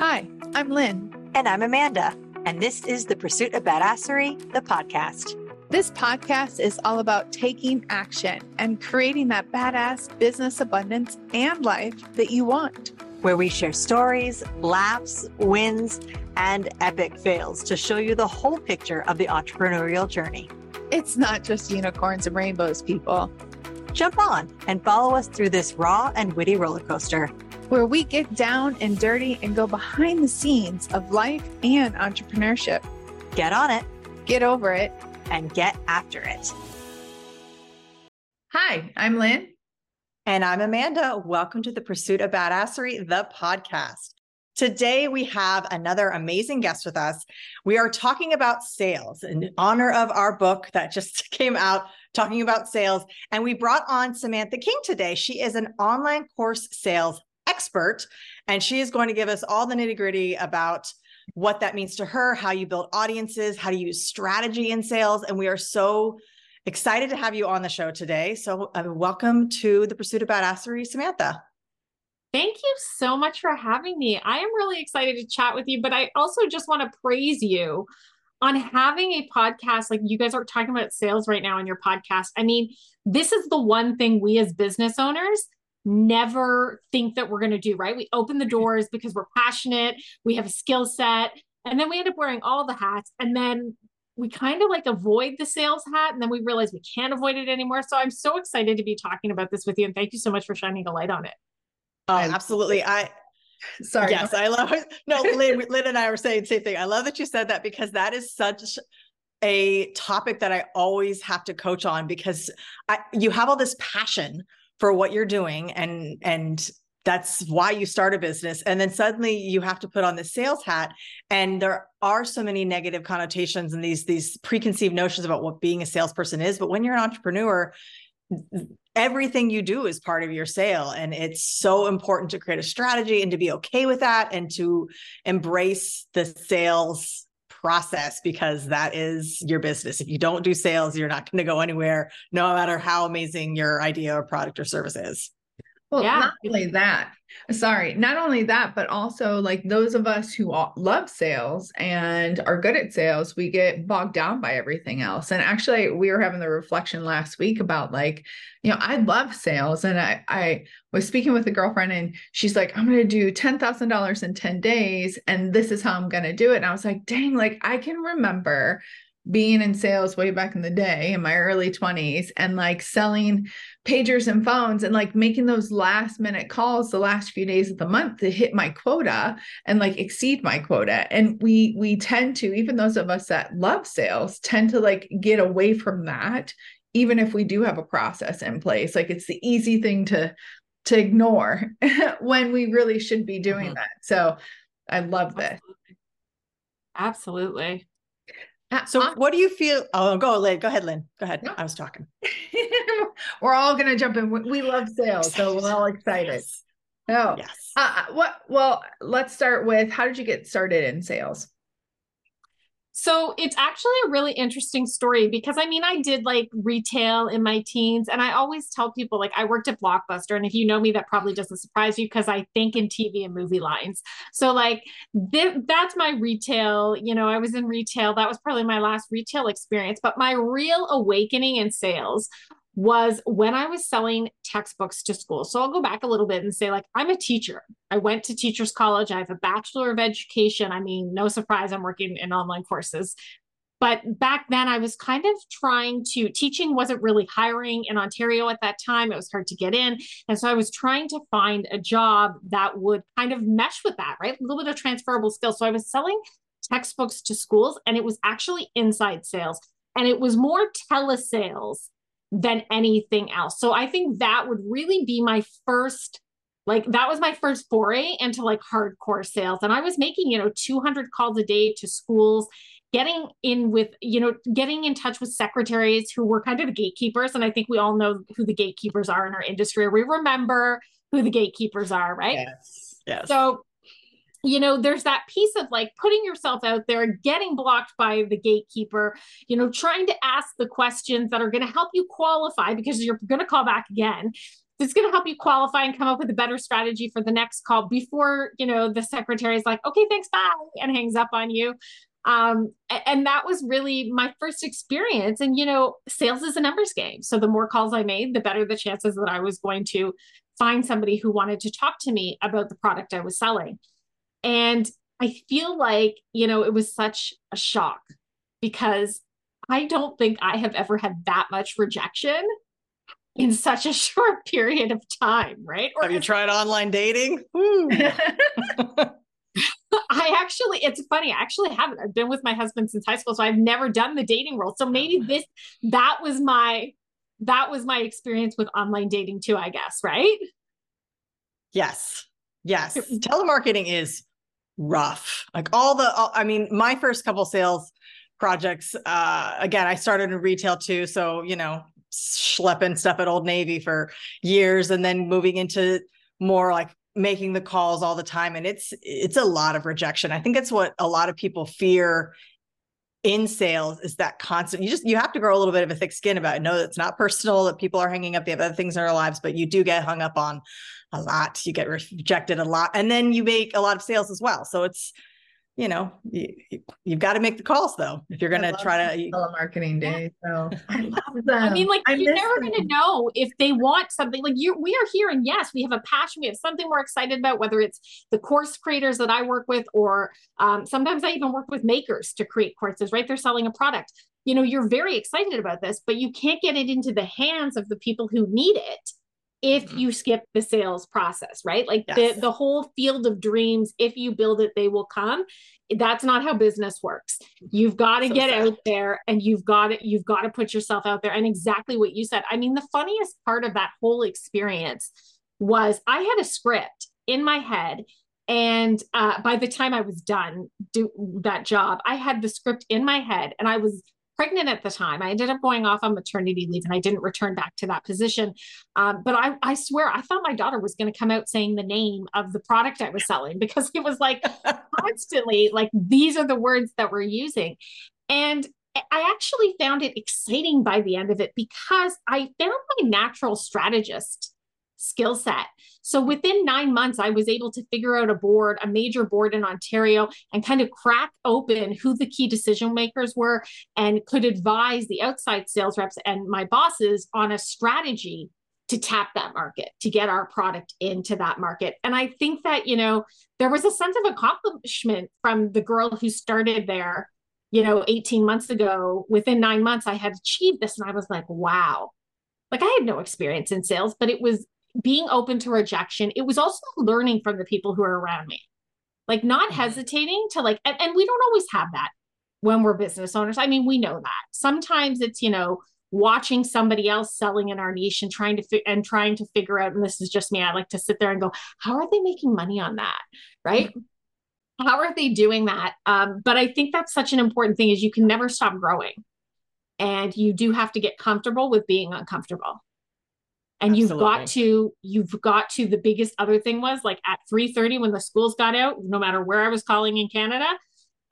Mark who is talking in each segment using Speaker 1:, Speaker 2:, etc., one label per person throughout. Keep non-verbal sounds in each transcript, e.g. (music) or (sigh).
Speaker 1: Hi, I'm Lynn.
Speaker 2: And I'm Amanda. And this is The Pursuit of Badassery, the podcast.
Speaker 1: This podcast is all about taking action and creating that badass business abundance and life that you want.
Speaker 2: Where we share stories, laughs, wins, and epic fails to show you the whole picture of the entrepreneurial journey.
Speaker 1: It's not just unicorns and rainbows, people.
Speaker 2: Jump on and follow us through this raw and witty roller coaster
Speaker 1: where we get down and dirty and go behind the scenes of life and entrepreneurship.
Speaker 2: Get on it,
Speaker 1: get over it,
Speaker 2: and get after it.
Speaker 1: Hi, I'm Lynn.
Speaker 3: And I'm Amanda. Welcome to the Pursuit of Badassery, the podcast. Today, we have another amazing guest with us. We are talking about sales in honor of our book that just (laughs) came out, talking about sales. And we brought on Samantha King today. She is an online course sales expert, and she is going to give us all the nitty gritty about what that means to her, how you build audiences, how to use strategy in sales. And we are so excited to have you on the show today. So, uh, welcome to the Pursuit of Badassery, Samantha.
Speaker 4: Thank you so much for having me. I am really excited to chat with you, but I also just want to praise you on having a podcast. Like you guys are talking about sales right now in your podcast. I mean, this is the one thing we as business owners never think that we're going to do, right? We open the doors because we're passionate, we have a skill set, and then we end up wearing all the hats. And then we kind of like avoid the sales hat and then we realize we can't avoid it anymore. So I'm so excited to be talking about this with you. And thank you so much for shining a light on it.
Speaker 3: Oh, um, absolutely. I sorry. Yes, I love it. No, Lynn, Lynn and I were saying the same thing. I love that you said that because that is such a topic that I always have to coach on because I, you have all this passion for what you're doing and and that's why you start a business. And then suddenly you have to put on the sales hat. And there are so many negative connotations and these these preconceived notions about what being a salesperson is. But when you're an entrepreneur everything you do is part of your sale. And it's so important to create a strategy and to be okay with that and to embrace the sales process because that is your business. If you don't do sales, you're not going to go anywhere, no matter how amazing your idea or product or service is.
Speaker 1: Well, yeah. not only that, sorry, not only that, but also like those of us who love sales and are good at sales, we get bogged down by everything else. And actually, we were having the reflection last week about like, you know, I love sales. And I, I was speaking with a girlfriend and she's like, I'm going to do $10,000 in 10 days. And this is how I'm going to do it. And I was like, dang, like I can remember being in sales way back in the day in my early 20s and like selling pagers and phones and like making those last minute calls the last few days of the month to hit my quota and like exceed my quota. And we we tend to even those of us that love sales tend to like get away from that even if we do have a process in place. Like it's the easy thing to to ignore (laughs) when we really should be doing mm-hmm. that. So i love this.
Speaker 4: Absolutely
Speaker 3: so what do you feel? Oh, go Lynn. Go ahead, Lynn. Go ahead. No. I was talking. (laughs)
Speaker 1: we're all gonna jump in. We love sales, so we're all excited. Oh, yes. Uh, uh, what? Well, let's start with how did you get started in sales?
Speaker 4: So it's actually a really interesting story because I mean, I did like retail in my teens, and I always tell people like I worked at Blockbuster. And if you know me, that probably doesn't surprise you because I think in TV and movie lines. So, like, th- that's my retail. You know, I was in retail. That was probably my last retail experience. But my real awakening in sales was when I was selling textbooks to school. So I'll go back a little bit and say, like, I'm a teacher. I went to teachers college. I have a bachelor of education. I mean, no surprise, I'm working in online courses. But back then, I was kind of trying to, teaching wasn't really hiring in Ontario at that time. It was hard to get in. And so I was trying to find a job that would kind of mesh with that, right? A little bit of transferable skills. So I was selling textbooks to schools, and it was actually inside sales. And it was more telesales than anything else. So I think that would really be my first like that was my first foray into like hardcore sales. And I was making, you know, 200 calls a day to schools getting in with you know getting in touch with secretaries who were kind of the gatekeepers. And i think we all know who the gatekeepers are in our industry. We remember who the gatekeepers are right?
Speaker 3: Yes yes.
Speaker 4: So you know there's that piece of like putting yourself out there getting blocked by the gatekeeper you know trying to ask the questions that are going to help you qualify because you're going to call back again. It's going to help you qualify and come up with a better strategy for the next call before you know the secretary is like okay thanks bye and hangs up on you. Um, and that was really my first experience. And you know sales is a numbers game. So the more calls i made the better the chances that i was going to find somebody who wanted to talk to me about the product i was selling and i feel like you know it was such a shock because i don't think i have ever had that much rejection in such a (laughs) short period of time, right?
Speaker 3: Or Have you tried online dating? (laughs)
Speaker 4: I actually, it's funny. I actually haven't. I've been with my husband since high school, so I've never done the dating world. So maybe this, that was my, that was my experience with online dating too. I guess, right?
Speaker 3: Yes, yes. Telemarketing is rough. Like all the, all, I mean, my first couple sales projects. Uh, again, I started in retail too, so you know, schlepping stuff at Old Navy for years, and then moving into more like making the calls all the time and it's it's a lot of rejection i think it's what a lot of people fear in sales is that constant you just you have to grow a little bit of a thick skin about it know that it's not personal that people are hanging up they have other things in their lives but you do get hung up on a lot you get rejected a lot and then you make a lot of sales as well so it's you know, you, you've got to make the calls though if you're going to try to
Speaker 1: telemarketing day. So (laughs)
Speaker 4: I love them. I mean, like I you're never going to know if they want something. Like you, we are here, and yes, we have a passion. We have something we're excited about, whether it's the course creators that I work with, or um, sometimes I even work with makers to create courses. Right, they're selling a product. You know, you're very excited about this, but you can't get it into the hands of the people who need it if mm-hmm. you skip the sales process, right? Like yes. the the whole field of dreams, if you build it, they will come. That's not how business works. You've got to so get sad. out there and you've got to you've got to put yourself out there. And exactly what you said. I mean, the funniest part of that whole experience was I had a script in my head and uh, by the time I was done do that job, I had the script in my head and I was pregnant at the time. I ended up going off on maternity leave and I didn't return back to that position. Um, but I, I swear, I thought my daughter was going to come out saying the name of the product I was selling because it was like (laughs) constantly like, these are the words that we're using. And I actually found it exciting by the end of it because I found my natural strategist skill set. So within nine months, I was able to figure out a board, a major board in Ontario, and kind of crack open who the key decision makers were and could advise the outside sales reps and my bosses on a strategy to tap that market, to get our product into that market. And I think that, you know, there was a sense of accomplishment from the girl who started there, you know, 18 months ago. Within nine months, I had achieved this. And I was like, wow. Like I had no experience in sales, but it was being open to rejection. It was also learning from the people who are around me, like not mm-hmm. hesitating to like, and, and we don't always have that when we're business owners. I mean, we know that sometimes it's, you know, watching somebody else selling in our niche and trying to fi- and trying to figure out and this is just me i like to sit there and go how are they making money on that right mm-hmm. how are they doing that um, but i think that's such an important thing is you can never stop growing and you do have to get comfortable with being uncomfortable and Absolutely. you've got to you've got to the biggest other thing was like at 3:30 when the schools got out no matter where I was calling in Canada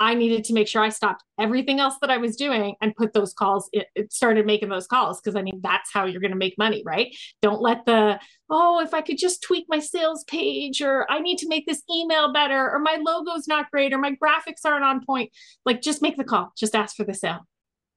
Speaker 4: I needed to make sure I stopped everything else that I was doing and put those calls it, it started making those calls because I mean that's how you're going to make money right don't let the oh if I could just tweak my sales page or I need to make this email better or my logo's not great or my graphics aren't on point like just make the call just ask for the sale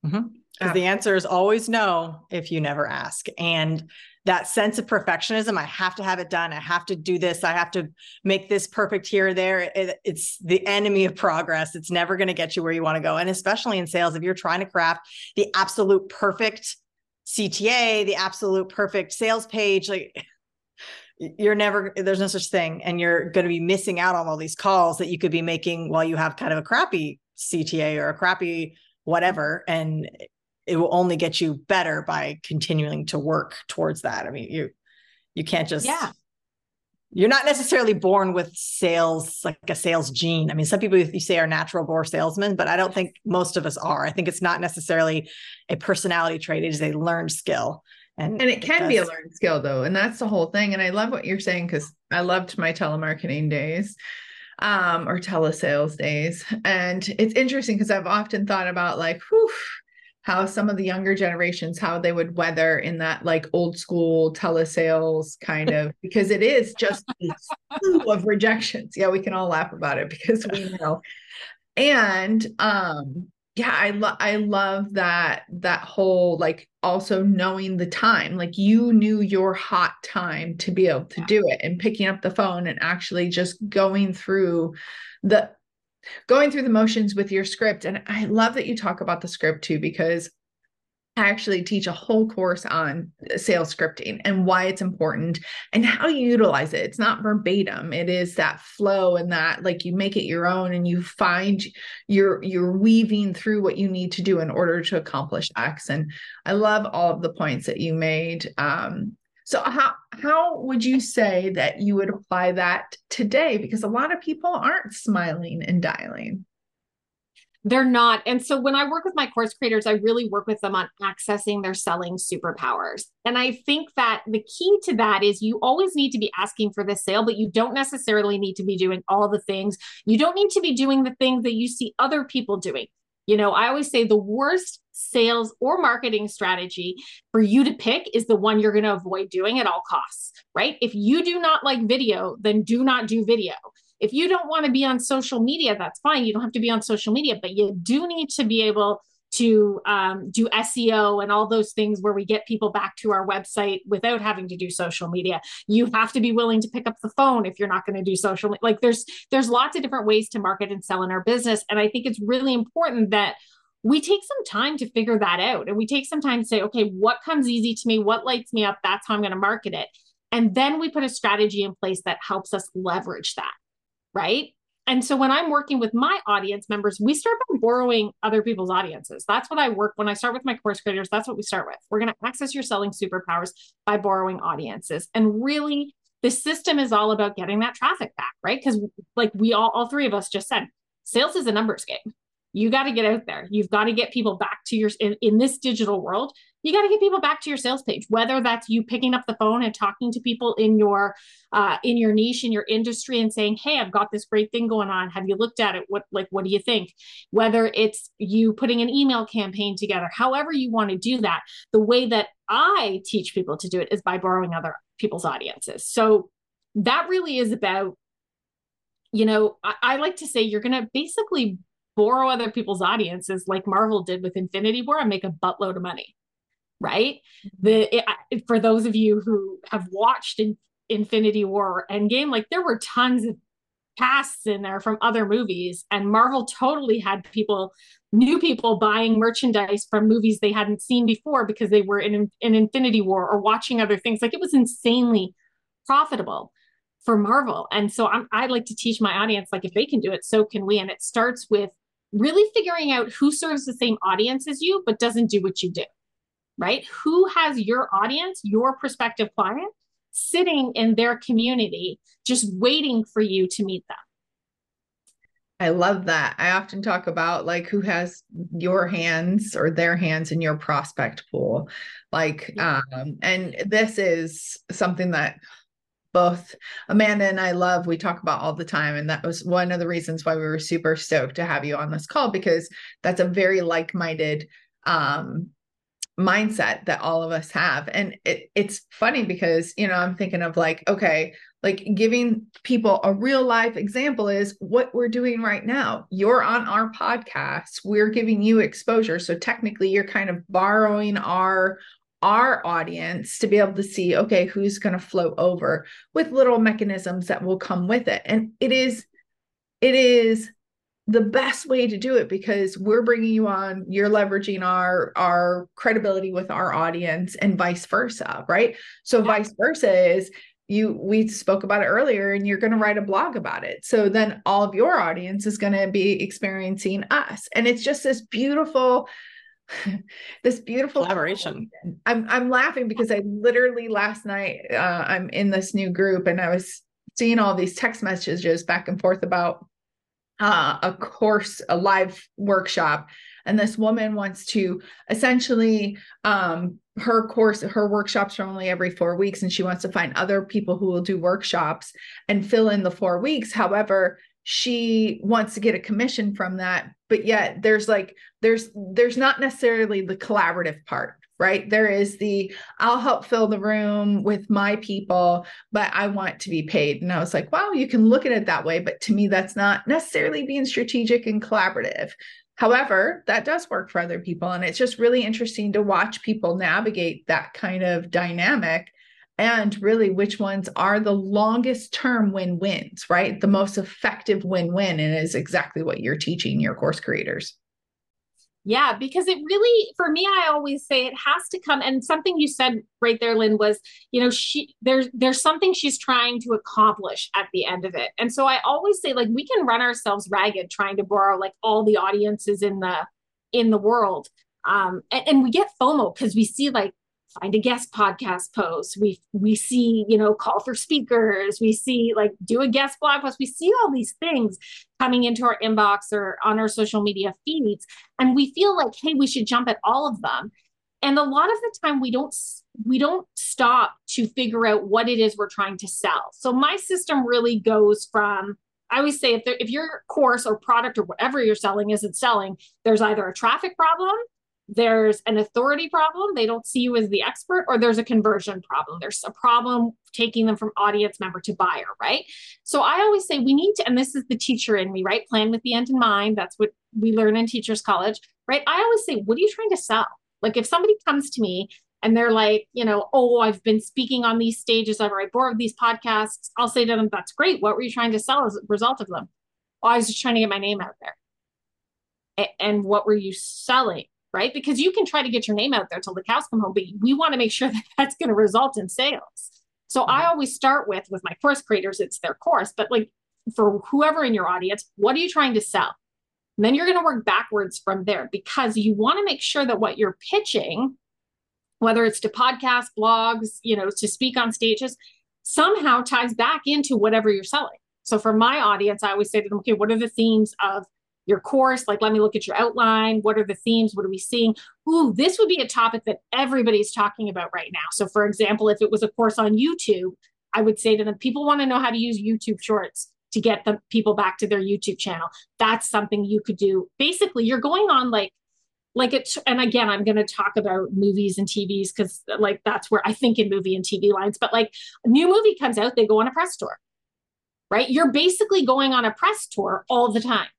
Speaker 3: mm-hmm. Because the answer is always no if you never ask. And that sense of perfectionism, I have to have it done. I have to do this. I have to make this perfect here or there. It, it's the enemy of progress. It's never going to get you where you want to go. And especially in sales, if you're trying to craft the absolute perfect CTA, the absolute perfect sales page, like (laughs) you're never there's no such thing and you're going to be missing out on all these calls that you could be making while you have kind of a crappy CTA or a crappy whatever and it will only get you better by continuing to work towards that. I mean, you you can't just
Speaker 4: yeah.
Speaker 3: You're not necessarily born with sales, like a sales gene. I mean, some people you say are natural born salesmen, but I don't think most of us are. I think it's not necessarily a personality trait; it is a learned skill.
Speaker 1: And, and it can be a learned skill though, and that's the whole thing. And I love what you're saying because I loved my telemarketing days um, or telesales days. And it's interesting because I've often thought about like, whew, how some of the younger generations how they would weather in that like old school telesales kind of (laughs) because it is just of rejections. Yeah we can all laugh about it because we know. And um yeah i love i love that that whole like also knowing the time. Like you knew your hot time to be able to do it and picking up the phone and actually just going through the going through the motions with your script. And I love that you talk about the script too, because I actually teach a whole course on sales scripting and why it's important and how you utilize it. It's not verbatim. It is that flow and that like you make it your own and you find you're you're weaving through what you need to do in order to accomplish X. And I love all of the points that you made. Um, so how how would you say that you would apply that today? Because a lot of people aren't smiling and dialing.
Speaker 4: They're not. And so when I work with my course creators, I really work with them on accessing their selling superpowers. And I think that the key to that is you always need to be asking for the sale, but you don't necessarily need to be doing all the things. You don't need to be doing the things that you see other people doing. You know, I always say the worst sales or marketing strategy for you to pick is the one you're going to avoid doing at all costs, right? If you do not like video, then do not do video. If you don't want to be on social media, that's fine. You don't have to be on social media, but you do need to be able to um, do SEO and all those things where we get people back to our website without having to do social media. You have to be willing to pick up the phone if you're not going to do social. Like there's there's lots of different ways to market and sell in our business, and I think it's really important that we take some time to figure that out, and we take some time to say, okay, what comes easy to me, what lights me up, that's how I'm going to market it, and then we put a strategy in place that helps us leverage that, right? And so when I'm working with my audience members, we start by borrowing other people's audiences. That's what I work when I start with my course creators. That's what we start with. We're going to access your selling superpowers by borrowing audiences. And really, the system is all about getting that traffic back, right? Because like we all, all three of us just said, sales is a numbers game you got to get out there. You've got to get people back to your in, in this digital world. You got to get people back to your sales page, whether that's you picking up the phone and talking to people in your uh, in your niche in your industry and saying, "Hey, I've got this great thing going on. Have you looked at it? What like what do you think?" Whether it's you putting an email campaign together, however you want to do that. The way that I teach people to do it is by borrowing other people's audiences. So that really is about you know, I, I, like to say you're going to basically borrow other people's audiences like Marvel did with Infinity War and make a buttload of money. Right. Mm-hmm. The it, for those of you who have watched in, Infinity War or Endgame, like there were tons of casts in there from other movies, and Marvel totally had people, new people buying merchandise from movies they hadn't seen before because they were in, in Infinity War or watching other things. Like it was insanely profitable for Marvel. And so I'm, I like to teach my audience, like if they can do it, so can we. And it starts with really figuring out who serves the same audience as you, but doesn't do what you do, right? Who has your audience, your prospective client, sitting in their community, just waiting for you to meet them.
Speaker 1: I love that. I often talk about like who has your hands or their hands in your prospect pool. Like, um, and this is something that both Amanda and I love, we talk about all the time. And that was one of the reasons why we were super stoked to have you on this call because that's a very like minded um, mindset that all of us have. And it, it's funny because, you know, I'm thinking of like, okay, like giving people a real life example is what we're doing right now. You're on our podcast, we're giving you exposure. So technically, you're kind of borrowing our our audience to be able to see okay who's going to flow over with little mechanisms that will come with it. And it is it is the best way to do it because we're bringing you on you're leveraging our our credibility with our audience and vice versa right? So yeah. vice versa is you we spoke about it earlier and you're going to write a blog about it. So then all of your audience is going to be experiencing us. And it's just this beautiful (laughs) this beautiful
Speaker 3: collaboration.
Speaker 1: I'm I'm laughing because I literally last night uh, I'm in this new group and I was seeing all these text messages back and forth about uh, a course, a live workshop, and this woman wants to essentially um, her course, her workshops are only every four weeks, and she wants to find other people who will do workshops and fill in the four weeks. However, she wants to get a commission from that but yet there's like there's there's not necessarily the collaborative part right? There is the i'll help fill the room with my people but i want to be paid. And i was like wow you can look at it that way but to me that's not necessarily being strategic and collaborative. However that does work for other people and it's just really interesting to watch people navigate that kind of dynamic and really which ones are the longest term win-wins, right? The most effective win-win and is exactly what you're teaching your course creators.
Speaker 4: Yeah, because it really, for me, I always say it has to come. And something you said right there, Lynn, was you know she there's there's something she's trying to accomplish at the end of it. And so I always say like we can run ourselves ragged trying to borrow like all the audiences in the in the world, um, and, and we get FOMO because we see like find a guest podcast post. We we see you know call for speakers. We see like do a guest blog post. We see all these things coming into our inbox or on our social media feeds. And we feel like hey we should jump at all of them. And a lot of the time we don't we don't stop to figure out what it is we're trying to sell. So my system really goes from I always say if, there, if your course or product or whatever you're selling isn't selling, there's either a traffic problem there's an authority problem they don't see you as the expert or there's a conversion problem. There's a problem taking them from audience member to buyer right? So i always say we need to and this is the teacher in me right? Plan with the end in mind. That's what we learn in teachers college right? I always say what are you trying to sell? Like if somebody comes to me and they're like you know oh i've been speaking on these stages i've of these podcasts i'll say to them that's great. What were you trying to sell as a result of them? Oh i was just trying to get my name out there. And what were you selling right? Because you can try to get your name out there till the cows come home, but we want to make sure (laughs) that that's going to result in sales. So mm-hmm. I always start with with my course creators, it's their course, but like for whoever in your audience, what are you trying to sell? And then you're going to work backwards from there because you want to make sure that what you're pitching, whether it's to podcasts, blogs, you know, to speak on stages, somehow ties back into whatever you're selling. So for my audience, I always say to them, okay, what are the themes of your course like let me look at your outline. What are the themes? What are we seeing? Ooh this would be a topic that everybody's talking about right now. So for example if it was a course on youtube i would say to them people want to know how to use youtube shorts to get the people back to their youtube channel. That's something you could do. Basically you're going on like like it and again i'm going to talk about movies and tvs because like that's where i think in movie and tv lines but like a new movie comes out they go on a press tour right? You're basically going on a press tour all the time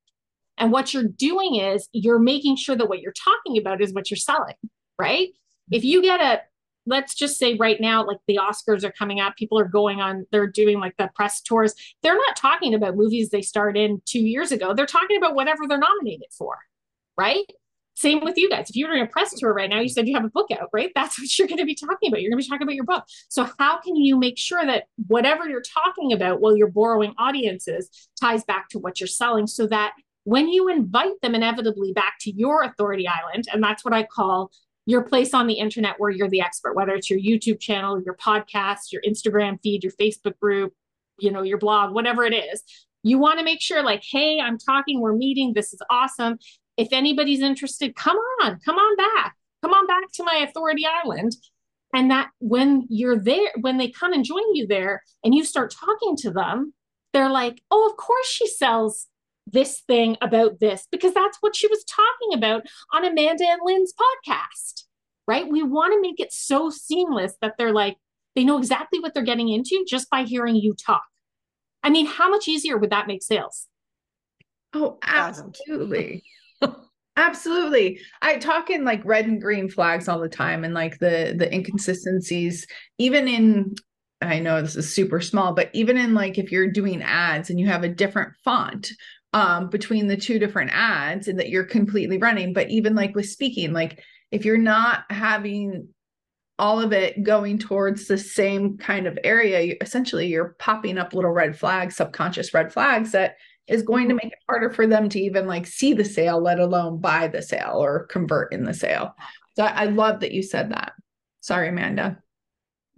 Speaker 4: and what you're doing is you're making sure that what you're talking about is what you're selling, right? If you get a, let's just say right now, like the Oscars are coming up, people are going on, they're doing like the press tours. They're not talking about movies they starred in two years ago. They're talking about whatever they're nominated for, right? Same with you guys. If you're in a press tour right now, you said you have a book out, right? That's (laughs) what you're going to be talking about. You're going to be talking about your book. So, how can you make sure that whatever you're talking about while you're borrowing audiences ties back to what you're selling so that when you invite them inevitably back to your authority island, and that's what I call your place on the internet where you're the expert, whether it's your YouTube channel, your podcast, your Instagram feed, your Facebook group, you know, your blog, whatever it is. You want to make sure, like, hey, I'm talking, we're meeting, this is awesome. If anybody's interested, come on, come on back, come on back to my authority island. And that when you're there, when they come and join you there and you start talking to them, they're like, oh, of course she sells this thing about this because that's what she was talking about on Amanda and Lynn's podcast, right? We want to make it so seamless that they're like, they know exactly what they're getting into just by hearing you talk. I mean, how much easier would that make sales?
Speaker 1: Oh, absolutely. (laughs) absolutely. I talk in like red and green flags all the time and like the the inconsistencies even in I know this is super small, but even in like if you're doing ads and you have a different font um, between the two different ads and that you're completely running. But even like with speaking, like if you're not having all of it going towards the same kind of area, you, essentially you're popping up little red flags, subconscious red flags that is going to mm-hmm. make it harder for them to even like see the sale, let alone buy the sale or convert in the sale. So I, I love that you said that. Sorry, Amanda.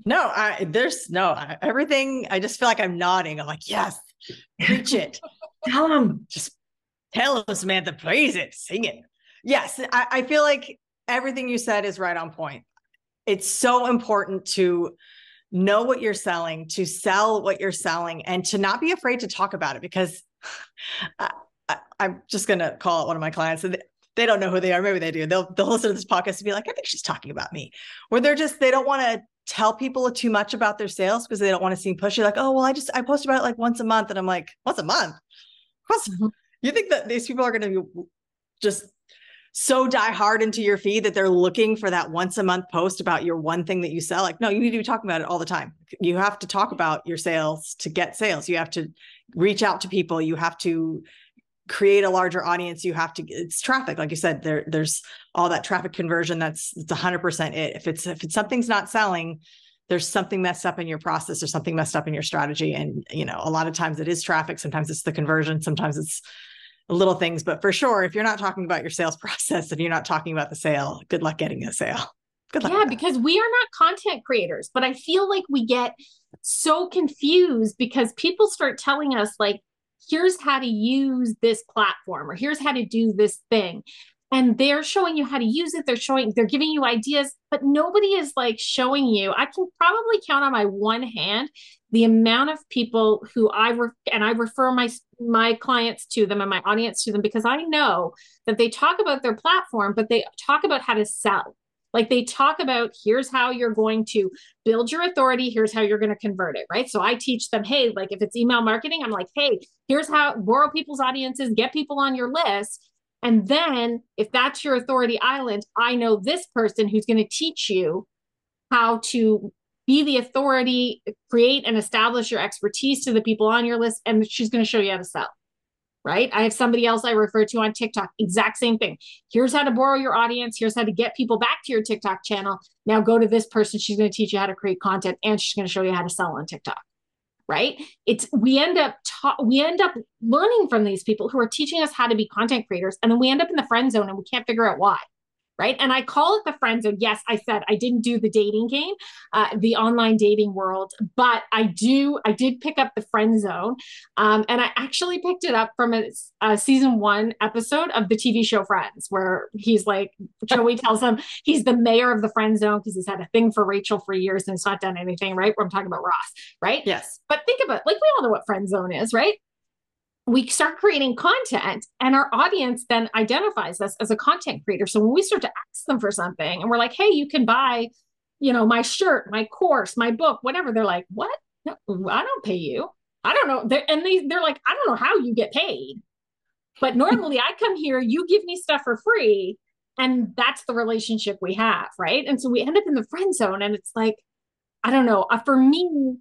Speaker 3: No, I there's no I, everything. I just feel like I'm nodding. I'm like, yes, preach it. (laughs) Tell them, just tell us, Samantha, praise it, sing it. Yes, I, I feel like everything you said is right on point. It's so important to know what you're selling, to sell what you're selling, and to not be afraid to talk about it because (laughs) I, am just going to call it one of my clients and they don't know who they are. Maybe they do. They'll, they'll listen to this podcast and be like, I think she's talking about me. Where they're just, they don't want to tell people too much about their sales because they don't want to seem pushy. Like, oh, well, I just, I post about it like once a month. And I'm like, once a month? Mm-hmm. You think that these people are going to be just so die hard into your feed that they're looking for that once a month post about your one thing that you sell. Like, no, you need to be talking about it all the time. You have to talk about your sales to get sales. You have to reach out to people. You have to create a larger audience. You have to, it's traffic. Like you said, there, there's all that traffic conversion. That's, it's hundred percent it. If it's, if it's something's not selling, there's something messed up in your process or something messed up in your strategy. And, you know, a lot of times it is traffic. Sometimes it's the conversion. Sometimes it's little things. But for sure, if you're not talking about your sales (laughs) process and you're not talking about the sale, good luck getting a sale. Good luck.
Speaker 4: Yeah, because we are not content creators, but I feel like we get so confused because people start telling us, like, here's how to use this platform or here's how to do this thing and they're showing you how to use it. They're showing they're giving you ideas but nobody is like showing you. I can probably count on my one hand the amount of people who i re- and i refer my my clients to them and my audience to them because i know that they talk about their platform but they talk about how to sell. Like they talk about here's how you're going to build your authority. Here's how you're going to convert it right? So i teach them hey like if it's email marketing i'm like hey here's how borrow people's audiences get people on your list and then, if that's your authority island, I know this person who's going to teach you how to be the authority, create and establish your expertise to the people on your list, and she's going to show you how to sell. Right. I have somebody else I refer to on TikTok, exact same thing. Here's how to borrow your audience. Here's how to get people back to your TikTok channel. Now go to this person. She's going to teach you how to create content and she's going to show you how to sell on TikTok right? It's we end up ta- we end up learning from these people who are teaching us how to be content creators and then we end up in the friend zone and we can't figure out why right? And I call it the friend zone. Yes, I said I didn't do the dating game, uh, the online dating world, but I do. I did pick up the friend zone, um, and I actually picked it up from a, a, season one episode of the TV show Friends, where he's like Joey (laughs) tells him he's the mayor of the friend zone because he's had a thing for Rachel for years and it's not done anything. Right? Where I'm talking about Ross, right?
Speaker 3: Yes.
Speaker 4: But think about like we all know what friend zone is, right? We start creating content and our audience then identifies us as a content creator. So when we start to ask them for something and we're like, hey, you can buy, you know, my shirt, my course, my book, whatever, they're like, what? No, I don't pay you. I don't know. They're, and they, they're like, I don't know how you get paid. But (laughs) normally I come here, you give me stuff for free. And that's the relationship we have. Right. And so we end up in the friend zone. And it's like, I don't know. Uh, for me,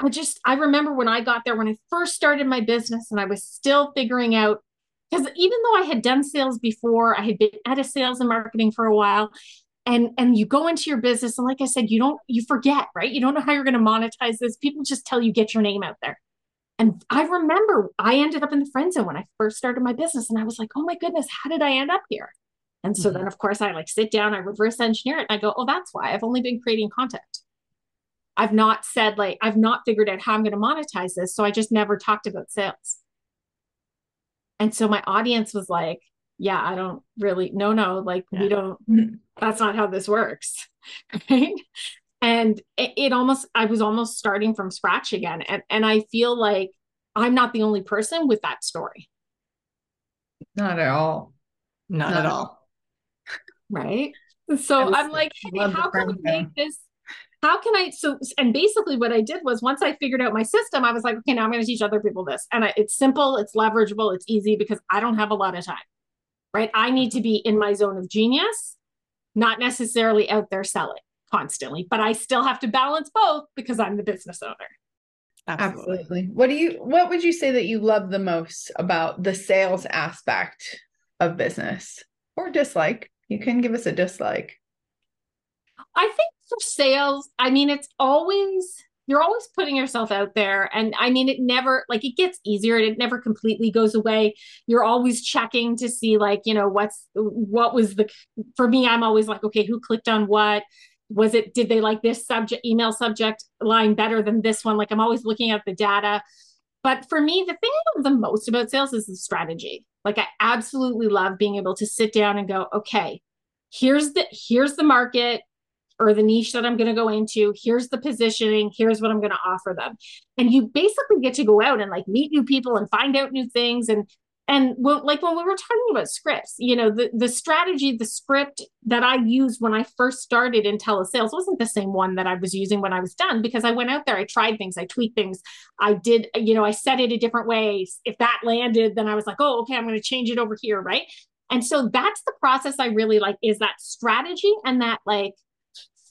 Speaker 4: I just, I remember when I got there, when I first started my business and I was still figuring out, because even though I had done sales before, I had been at a sales and marketing for a while. And, and you go into your business and like i said you don't you forget right you don't know how you're going to monetize this people just tell you get your name out there and I remember I ended up in the friend zone when I first started my business. And I was like, oh my goodness, how did I end up here? And so mm-hmm. then, of course, I like sit down, I reverse engineer it, and I go, oh, that's why I've only been creating content. I've not said like I've not figured out how I'm going to monetize this, so I just never talked about sales. And so my audience was like, yeah, I don't really no no, like yeah. we don't that's not how this works. (laughs) Right? And it, it almost I was almost starting from scratch again and and I feel like I'm not the only person with that story.
Speaker 1: Not at all.
Speaker 3: Not, not at all.
Speaker 4: Right? So I'm like, hey, how can we make this how can I? So, and basically what I did was once I figured out my system, I was like, okay, now I'm going to teach other people this. And I, it's simple, it's leverageable, it's easy because I don't have a lot of time, right? I need to be in my zone of genius, not necessarily out there selling constantly, but I still have to balance both because I'm the business owner.
Speaker 1: Absolutely. Absolutely. What do you, what would you say that you love the most about the sales aspect of business or dislike? You can give us a dislike.
Speaker 4: I think for sales, I mean, it's always you're always putting yourself out there. And i mean it never like it gets easier and it never completely goes away. You're always checking to see like you know what's what was the for me i'm always like okay who clicked on what? Was it did they like this subject email subject line better than this one? Like i'm always looking at the data. But for me the thing i love the most about sales is the strategy. Like i absolutely love being able to sit down and go okay here's the here's the market or the niche that I'm going to go into. Here's the positioning. Here's what I'm going to offer them. And you basically get to go out and like meet new people and find out new things. And and when, like when we were talking about scripts, you know, the the strategy, the script that I used when I first started in telesales wasn't the same one that I was using when I was done because I went out there, I tried things, I tweaked things, I did, you know, I said it a different way. If that landed, then I was like, oh, okay, I'm going to change it over here, right? And so that's the process I really like is that strategy and that like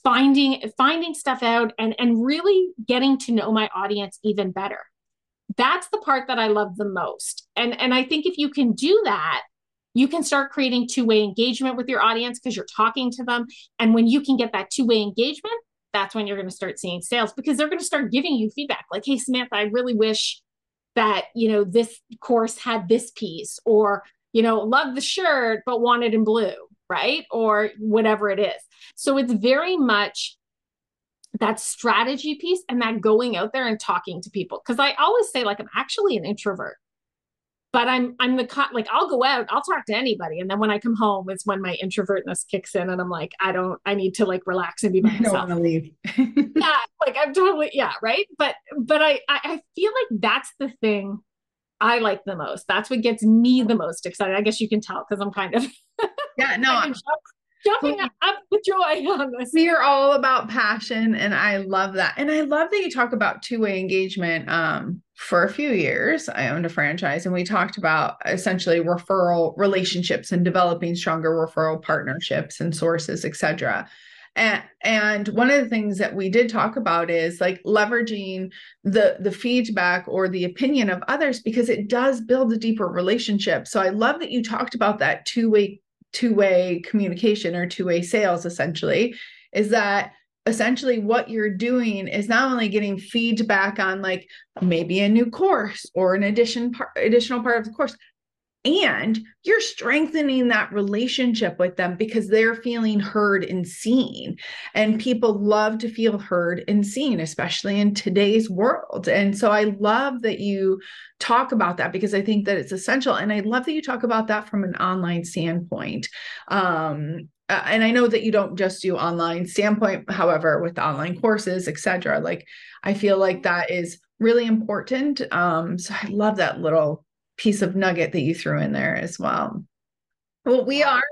Speaker 4: finding finding stuff out and and really getting to know my audience even better. That's the part that i love the most. And and i think if you can do that you can start creating two-way engagement with your audience because you're talking to them. And when you can get that two-way engagement that's when you're going to start seeing sales because they're going to start giving you feedback like hey samantha i really wish that you know this course had this piece or you know love the shirt but want it in blue right? Or whatever it is. So it's very much that strategy piece and that going out there and talking to people. Because i always say like i'm actually an introvert but i'm i'm the like i'll go out i'll talk to anybody. And then when i come home is when my introvertness kicks in and i'm like i don't i need to like relax and be by (laughs) myself.
Speaker 1: don't leave. (laughs)
Speaker 4: Yeah like i'm totally yeah right? But but I, I i feel like that's the thing i like the most. That's what gets me the most excited. I guess you can tell because i'm kind of (laughs)
Speaker 1: yeah no
Speaker 4: jumping up with joy on this.
Speaker 1: We are all about passion, and I love that. And I love that you talk about two way engagement. Um, for a few years, I owned a franchise, and we talked about essentially referral relationships and developing stronger referral partnerships and sources, etc. And, and one of the things that we did talk about is like leveraging the the feedback or the opinion of others because it does build a deeper relationship. So I love that you talked about that two way two-way communication or two-way sales essentially is that essentially what you're doing is not only getting feedback on like maybe a new course or an addition part additional part of the course and you're strengthening that relationship with them because they're feeling heard and seen. And people love to feel heard and seen especially in today's world. And so i love that you talk about that because i think that it's essential. And i love that you talk about that from an online standpoint. Um, and i know that you don't just do online standpoint however with online courses etc like i feel like that is really important. Um, so i love that little piece of nugget that you threw in there as well. Well, we are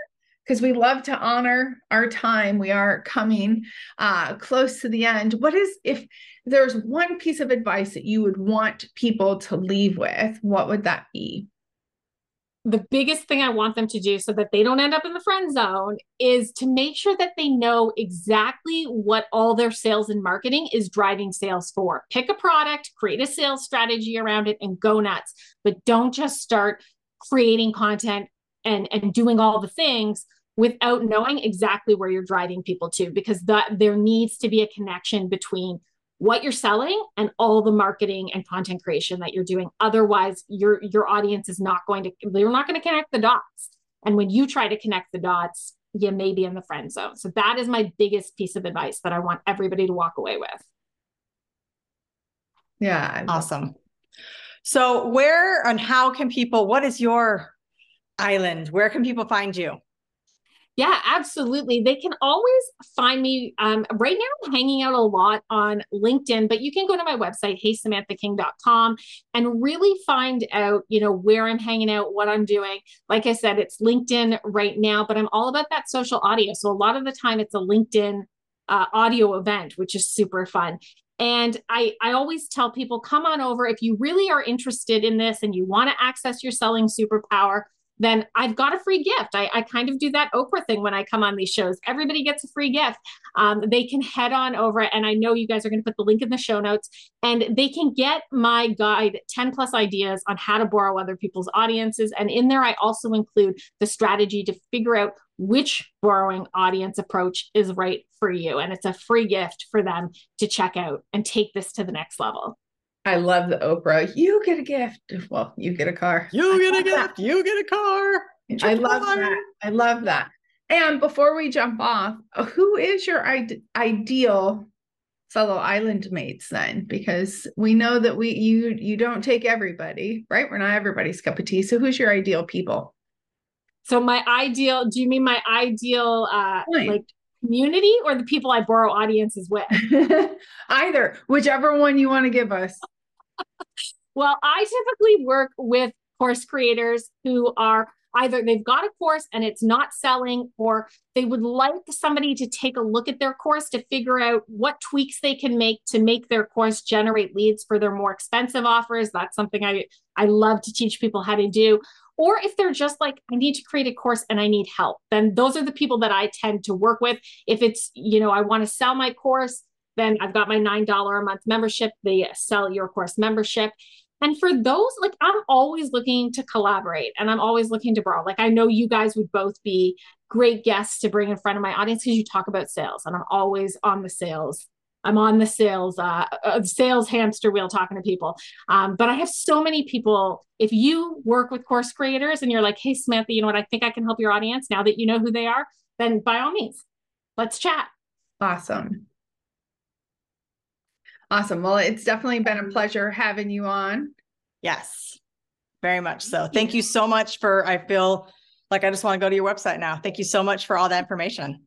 Speaker 1: because we love to honor our time. We are coming uh, close to the end. What is if there's one piece of advice that you would want people to leave with? What would that be?
Speaker 4: The biggest thing I want them to do so that they don't end up in the friend zone is to make sure that they know exactly what all their sales and marketing is driving sales for. Pick a product, create a sales strategy around it, and go nuts. But don't just start creating content and, and doing all the things without knowing exactly where you're driving people to, because that there needs to be a connection between what you're selling and all the marketing and content creation that you're doing. Otherwise your your audience is not going to they're not going to connect the dots. And when you try to connect the dots you may be in the friend zone. So that is my biggest piece of advice that i want everybody to walk away with.
Speaker 1: Yeah
Speaker 3: awesome. So where and how can people what is your island? Where can people find you
Speaker 4: yeah, absolutely. They can always find me. Um, right now, I'm hanging out a lot on LinkedIn, but you can go to my website, heysamanthaking.com, and really find out, you know, where I'm hanging out, what I'm doing. Like I said, it's LinkedIn right now, but I'm all about that social audio. So a lot of the time, it's a LinkedIn uh, audio event, which is super fun. And I, I always tell people, come on over if you really are interested in this and you want to access your selling superpower then I've got a free gift. I, I, kind of do that Oprah thing when I come on these shows. Everybody gets a free gift. Um, they can head on over, and I know you guys are going to put the link in the show notes, and they can get my guide 10 plus ideas on how to borrow other people's audiences. And in there, I also include the strategy to figure out which borrowing audience approach is right for you. And it's a free gift for them to check out and take this to the next level.
Speaker 1: I love the Oprah. You get a gift. Well, you get a car.
Speaker 3: You get a gift. That. You get a car.
Speaker 1: I love that. I love that. And before we jump off, who is your I- ideal fellow island mates then? Because we know that we you you don't take everybody, right? We're not everybody's cup of tea. So who's your ideal people?
Speaker 4: So my ideal, do you mean my ideal uh like community or the people I borrow audiences with? (laughs)
Speaker 1: Either, whichever one you want to give us.
Speaker 4: Well, I typically work with course creators who are either they've got a course and it's not selling, or they would like somebody to take a look at their course to figure out what tweaks they can make to make their course generate leads for their more expensive offers. That's something I, I love to teach people how to do. Or if they're just like, I need to create a course and I need help, then those are the people that I tend to work with. If it's, you know, I want to sell my course, then I've got my $9 a month membership, the Sell Your Course membership. And for those, like I'm always looking to collaborate and I'm always looking to borrow. Like I know you guys would both be great guests to bring in front of my audience because you talk about sales and I'm always on the sales. I'm on the sales, uh, uh, sales hamster wheel talking to people. Um, but I have so many people. If you work with course creators and you're like, hey, Samantha, you know what? I think I can help your audience now that you know who they are, then by all means, let's chat.
Speaker 1: Awesome. Awesome. Well, it's definitely been a pleasure having you on.
Speaker 3: Yes, very much so. Thank you so much for, I feel like I just want to go to your website now. Thank you so much for all that information.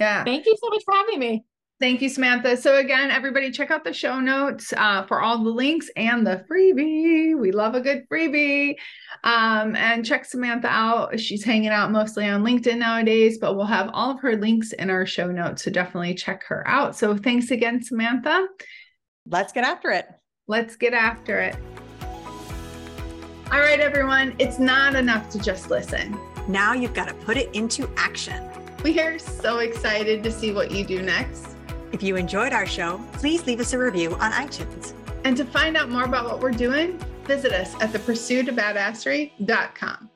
Speaker 1: Yeah.
Speaker 4: Thank you so much for having me.
Speaker 1: Thank you, Samantha. So again, everybody check out the show notes uh, for all the links and the freebie. We love a good freebie. Um, and check Samantha out. She's hanging out mostly on LinkedIn nowadays, but we'll have all of her links in our show notes. So definitely check her out. So thanks again, Samantha.
Speaker 3: Let's get after it.
Speaker 1: Let's get after it. All right, everyone, it's not enough to just listen.
Speaker 2: Now you've got to put it into action.
Speaker 1: We are so excited to see what you do next.
Speaker 2: If you enjoyed our show, please leave us a review on iTunes.
Speaker 1: And to find out more about what we're doing, visit us at thepursuitofbadassery.com.